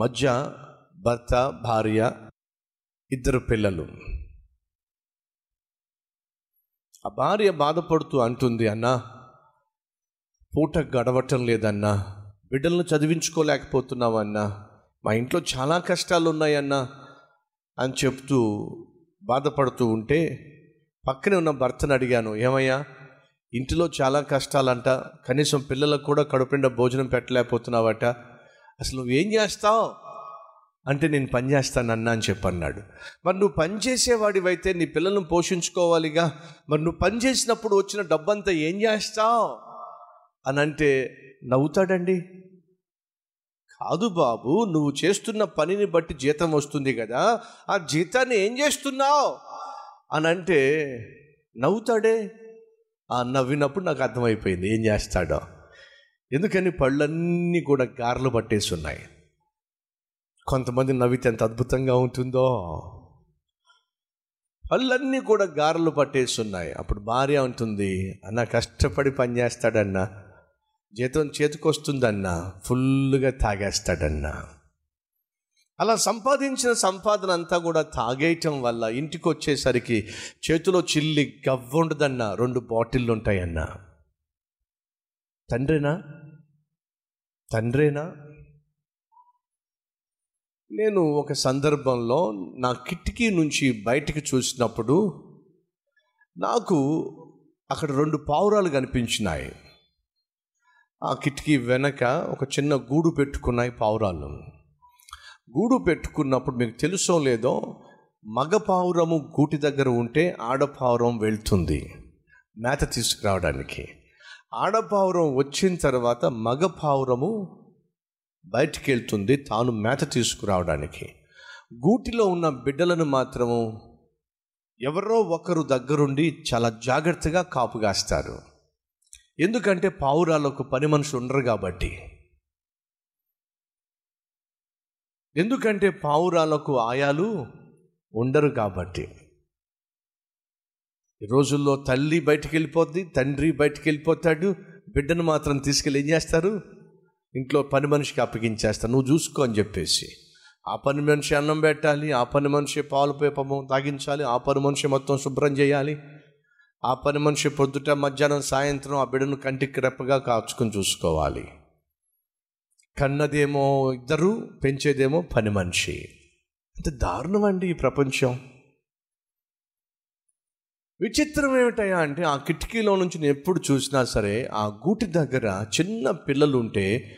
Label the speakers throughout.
Speaker 1: మధ్య భర్త భార్య ఇద్దరు పిల్లలు. ఆ భార్య బాధపడుతూ అంటుంది అన్నా పూట గడవటం లేదన్నా. బిడ్డలను చదివించుకోలేకపోతున్నావన్నా మా ఇంట్లో చాలా కష్టాలు ఉన్నాయన్నా అని చెప్తూ బాధపడుతూ ఉంటే పక్కనే ఉన్న భర్తను అడిగాను ఏమయ్యా ఇంటిలో చాలా కష్టాలంట. కనీసం పిల్లలకు కూడా కడుపుండ భోజనం పెట్టలేకపోతున్నావట. అసలు నువ్వేం చేస్తావు? అంటే నేను పని చేస్తానన్నా అని చెప్పన్నాడు. మరి నువ్వు పని చేసేవాడివైతే నీ పిల్లలను పోషించుకోవాలిగా? మరి నువ్వు పని చేసినప్పుడు వచ్చిన డబ్బంతా ఏం చేస్తావు? అని అంటే నవ్వుతాడండి. కాదు బాబు నువ్వు చేస్తున్న పనిని బట్టి జీతం వస్తుంది కదా ఆ జీతాన్ని ఏం చేస్తున్నావు? అని అంటే నవ్వుతాడే. ఆ నవ్వినప్పుడు నాకు అర్థమైపోయింది ఏం చేస్తాడో. ఎందుకని పళ్ళన్నీ కూడా గారెలు పట్టేసి ఉన్నాయి కొంతమంది నవ్వితే ఎంత అద్భుతంగా ఉంటుందో. పళ్ళన్నీ కూడా గారెలు పట్టేసి ఉన్నాయి అప్పుడు భార్య ఉంటుంది అన్న కష్టపడి పని చేస్తాడన్నా. జీతం చేతికొస్తుందన్నా. ఫుల్గా తాగేస్తాడన్నా. అలా సంపాదించిన సంపాదన అంతా కూడా తాగేయటం వల్ల ఇంటికి వచ్చేసరికి చేతిలో చిల్లి గవ్వుండదన్నా రెండు బాటిళ్ళు ఉంటాయన్నా తండ్రినా? తండ్రేనా? నేను ఒక సందర్భంలో నా కిటికీ నుంచి బయటికి చూసినప్పుడు నాకు అక్కడ రెండు పావురాలు కనిపించినాయి. ఆ కిటికీ వెనక ఒక చిన్న గూడు పెట్టుకున్నాయి పావురాలు. గూడు పెట్టుకున్నప్పుడు మీకు తెలుసో లేదో మగ పావురము గూటి దగ్గర ఉంటే ఆడపావురం వెళ్తుంది. మేత తీసుకురావడానికి. ఆడపావురం వచ్చిన తర్వాత మగ పావురము బయటికి వెళ్తుంది తాను మేత తీసుకురావడానికి. గూటిలో ఉన్న బిడ్డలను మాత్రము ఎవరో ఒకరు దగ్గరుండి చాలా జాగ్రత్తగా కాపుగాస్తారు ఎందుకంటే పావురాలకు పని మనుషులు ఉండరు కాబట్టి. ఎందుకంటే పావురాలకు ఆయాలు ఉండరు కాబట్టి. ఈ రోజుల్లో తల్లి బయటికి వెళ్ళిపోద్ది తండ్రి బయటికి వెళ్ళిపోతాడు బిడ్డను మాత్రం తీసుకెళ్ళి ఏం చేస్తారు? ఇంట్లో పని మనిషికి అప్పగించేస్తారు. నువ్వు చూసుకో అని చెప్పేసి. ఆ పని మనిషి అన్నం పెట్టాలి ఆ పని మనిషి పాలు పేపము తాగించాలి ఆ పని మనిషి మొత్తం శుభ్రం చేయాలి. ఆ పని మనిషి పొద్దుట మధ్యాహ్నం సాయంత్రం ఆ బిడ్డను కంటికి రెప్పగా కాచుకొని చూసుకోవాలి. కన్నదేమో ఇద్దరు పెంచేదేమో పని మనిషి. అంత దారుణం అండి ఈ ప్రపంచం. విచిత్రం ఏమిటయ్యా అంటే ఆ కిటికీలో నుంచి నేను ఎప్పుడు చూసినా సరే ఆ గూటి దగ్గర చిన్న పిల్లలు ఉంటే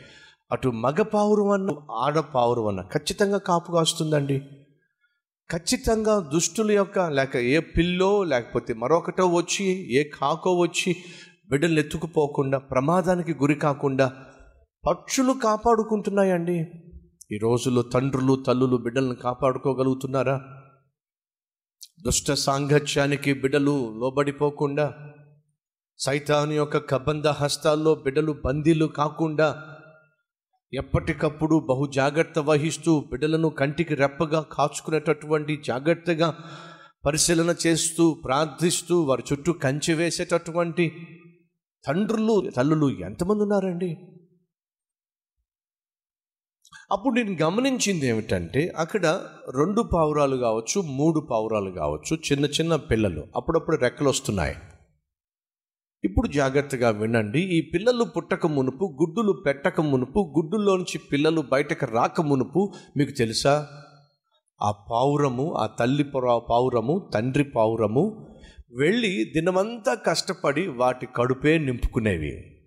Speaker 1: అటు మగ పావురం అన్న ఆడ పావురం అన్న ఖచ్చితంగా కాపు కాస్తుందండి. ఖచ్చితంగా దుష్టుల యొక్క లేక ఏ పిల్లో లేకపోతే మరొకటో వచ్చి ఏ కాకో వచ్చి బిడ్డలు ఎత్తుకుపోకుండా ప్రమాదానికి గురి కాకుండా పక్షులు కాపాడుకుంటున్నాయండి. ఈ రోజుల్లో తండ్రులు తల్లులు బిడ్డలను కాపాడుకోగలుగుతున్నారా? దుష్ట సాంగత్యానికి బిడ్డలు లోబడిపోకుండా సైతాను యొక్క కబంధ హస్తాల్లో బిడ్డలు బందీలు కాకుండా ఎప్పటికప్పుడు బహు జాగ్రత్త వహిస్తూ బిడ్డలను కంటికి రెప్పగా కాచుకునేటటువంటి జాగ్రత్తగా పరిశీలన చేస్తూ ప్రార్థిస్తూ వారి చుట్టూ కంచి వేసేటటువంటి తండ్రులు తల్లులు ఎంతమంది ఉన్నారండి? అప్పుడు నేను గమనించింది ఏమిటంటే అక్కడ రెండు పావురాలు కావచ్చు మూడు పావురాలు కావచ్చు చిన్న చిన్న పిల్లలు అప్పుడప్పుడు రెక్కలు వస్తున్నాయి ఇప్పుడు జాగ్రత్తగా వినండి ఈ పిల్లలు పుట్టక మునుపు గుడ్డులు పెట్టక మునుపు గుడ్డుల్లోంచి పిల్లలు బయటకు రాక మునుపు మీకు తెలుసా? ఆ పావురము ఆ తల్లి పావురము తండ్రి పావురము వెళ్ళి దినమంతా కష్టపడి వాటి కడుపే నింపుకునేవి.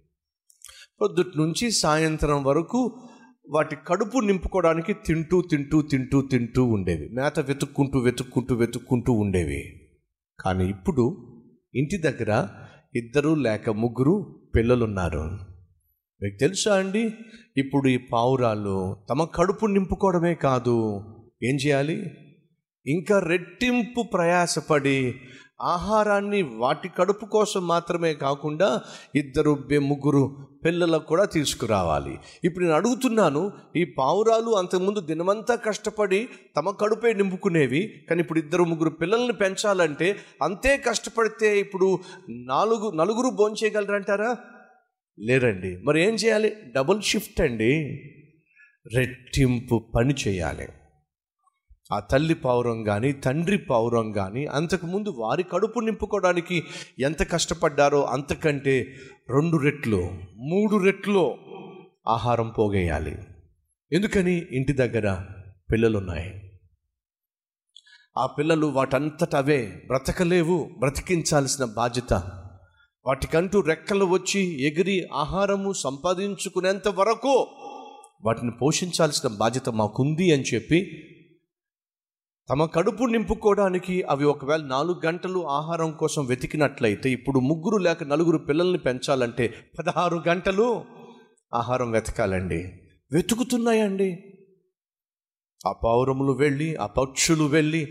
Speaker 1: పొద్దుటి నుంచి సాయంత్రం వరకు వాటి కడుపు నింపుకోవడానికి తింటూ తింటూ తింటూ తింటూ ఉండేవి. మేత వెతుక్కుంటూ వెతుక్కుంటూ వెతుక్కుంటూ ఉండేవి. కానీ ఇప్పుడు ఇంటి దగ్గర ఇద్దరు లేక ముగ్గురు పిల్లలున్నారు. మీకు తెలుసా అండి? ఇప్పుడు ఈ పావురాలు తమ కడుపు నింపుకోవడమే కాదు. ఏం చేయాలి? ఇంకా రెట్టింపు ప్రయాసపడి ఆహారాన్ని వాటి కడుపు కోసం మాత్రమే కాకుండా ఇద్దరు ముగ్గురు పిల్లలకు కూడా తీసుకురావాలి. ఇప్పుడు నేను అడుగుతున్నాను ఈ పావురాలు అంతకుముందు దినమంతా కష్టపడి తమ కడుపే నింపుకునేవి కానీ ఇప్పుడు ఇద్దరు ముగ్గురు పిల్లల్ని పెంచాలంటే అంతే కష్టపడితే ఇప్పుడు నాలుగు నలుగురు భోంచేయగలరంటారా లేరండి. మరి ఏం చేయాలి? డబుల్ షిఫ్ట్ అండి. రెట్టింపు పని చేయాలి. ఆ తల్లి పావురం కానీ తండ్రి పావురం కానీ అంతకుముందు వారి కడుపు నింపుకోవడానికి ఎంత కష్టపడ్డారో అంతకంటే రెండు రెట్లు మూడు రెట్లు ఆహారం పోగేయాలి. ఎందుకని? ఇంటి దగ్గర పిల్లలు ఉన్నాయి ఆ పిల్లలు వాటంతట అవే బ్రతకలేవు బ్రతికించాల్సిన బాధ్యత. వాటికంటూ రెక్కలు వచ్చి ఎగిరి ఆహారము సంపాదించుకునేంత వరకు వాటిని పోషించాల్సిన బాధ్యత మాకుంది అని చెప్పి తమ కడుపు నింపుకోవడానికి అవి ఒకవేళ నాలుగు గంటలు ఆహారం కోసం వెతికినట్లయితే ఇప్పుడు ముగ్గురు లేక నలుగురు పిల్లల్ని పెంచాలంటే పదహారు గంటలు ఆహారం వెతకాలండి. వెతుకుతున్నాయండి. ఆ పావురములు వెళ్ళి ఆ పక్షులు వెళ్ళి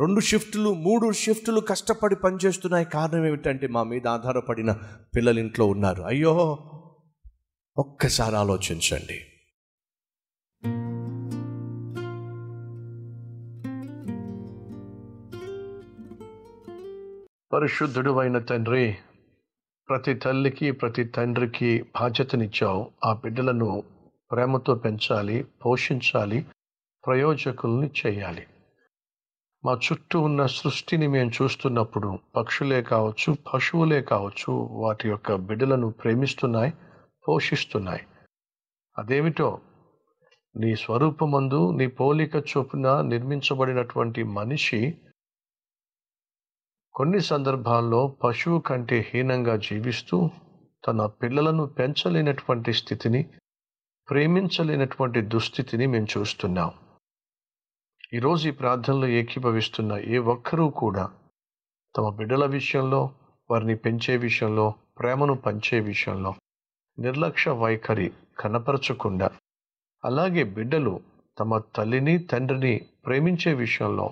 Speaker 1: రెండు షిఫ్టులు మూడు షిఫ్టులు కష్టపడి పనిచేస్తున్నాయి. కారణం ఏమిటంటే మా మీద ఆధారపడిన పిల్లలు ఇంట్లో ఉన్నారు. అయ్యో! ఒక్కసారి ఆలోచించండి. పరిశుద్ధుడు అయిన తండ్రి ప్రతి తల్లికి ప్రతి తండ్రికి బాధ్యతనిచ్చావు. ఆ బిడ్డలను ప్రేమతో పెంచాలి పోషించాలి ప్రయోజకుల్ని చేయాలి. మా చుట్టూ ఉన్న సృష్టిని మేము చూస్తున్నప్పుడు పక్షులే కావచ్చు పశువులే కావచ్చు వాటి యొక్క బిడ్డలను ప్రేమిస్తున్నాయి పోషిస్తున్నాయి. అదేమిటో నీ స్వరూపమందు నీ పోలిక చొప్పున నిర్మించబడినటువంటి మనిషి కొన్ని సందర్భాల్లో పశువు కంటే హీనంగా జీవిస్తూ తన పిల్లలను పెంచలేనటువంటి స్థితిని ప్రేమించలేనటువంటి దుస్థితిని మేము చూస్తున్నాం. ఈరోజు ఈ ప్రార్థనలో ఏకీభవిస్తున్న ఏ ఒక్కరూ కూడా తమ బిడ్డల విషయంలో వారిని పెంచే విషయంలో ప్రేమను పంచే విషయంలో నిర్లక్ష్య వైఖరి కనపరచకుండా అలాగే బిడ్డలు తమ తల్లిని తండ్రిని ప్రేమించే విషయంలో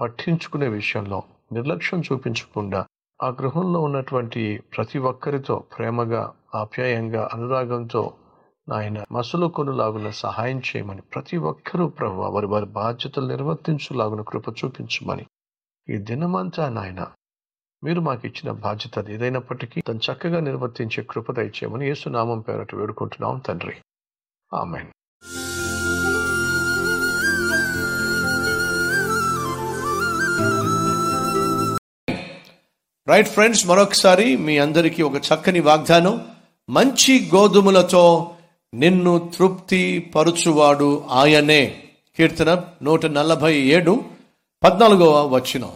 Speaker 1: పట్టించుకునే విషయంలో నిర్లక్ష్యం చూపించకుండా ఆ గృహంలో ఉన్నటువంటి ప్రతి ఒక్కరితో ప్రేమగా ఆప్యాయంగా అనురాగంతో నాయన మసులు కొనులాగున సహాయం చేయమని ప్రతి ఒక్కరూ ప్రభు వారి వారి బాధ్యతలు నిర్వర్తించులాగున కృప చూపించమని ఈ దినమంతా నాయన మీరు మాకు ఇచ్చిన బాధ్యత ఏదైనప్పటికీ తను చక్కగా నిర్వర్తించే కృప దయచేయమని యేసునామం పేరట వేడుకుంటున్నాం తండ్రి. ఆమెన్. రైట్ ఫ్రెండ్స్ మరొకసారి మీ అందరికీ ఒక చక్కని వాగ్దానం. మంచి గోధుమలతో నిన్ను తృప్తి పరుచువాడు ఆయనే. కీర్తన నూట నలభై ఏడు పద్నాలుగవ వచ్చినాం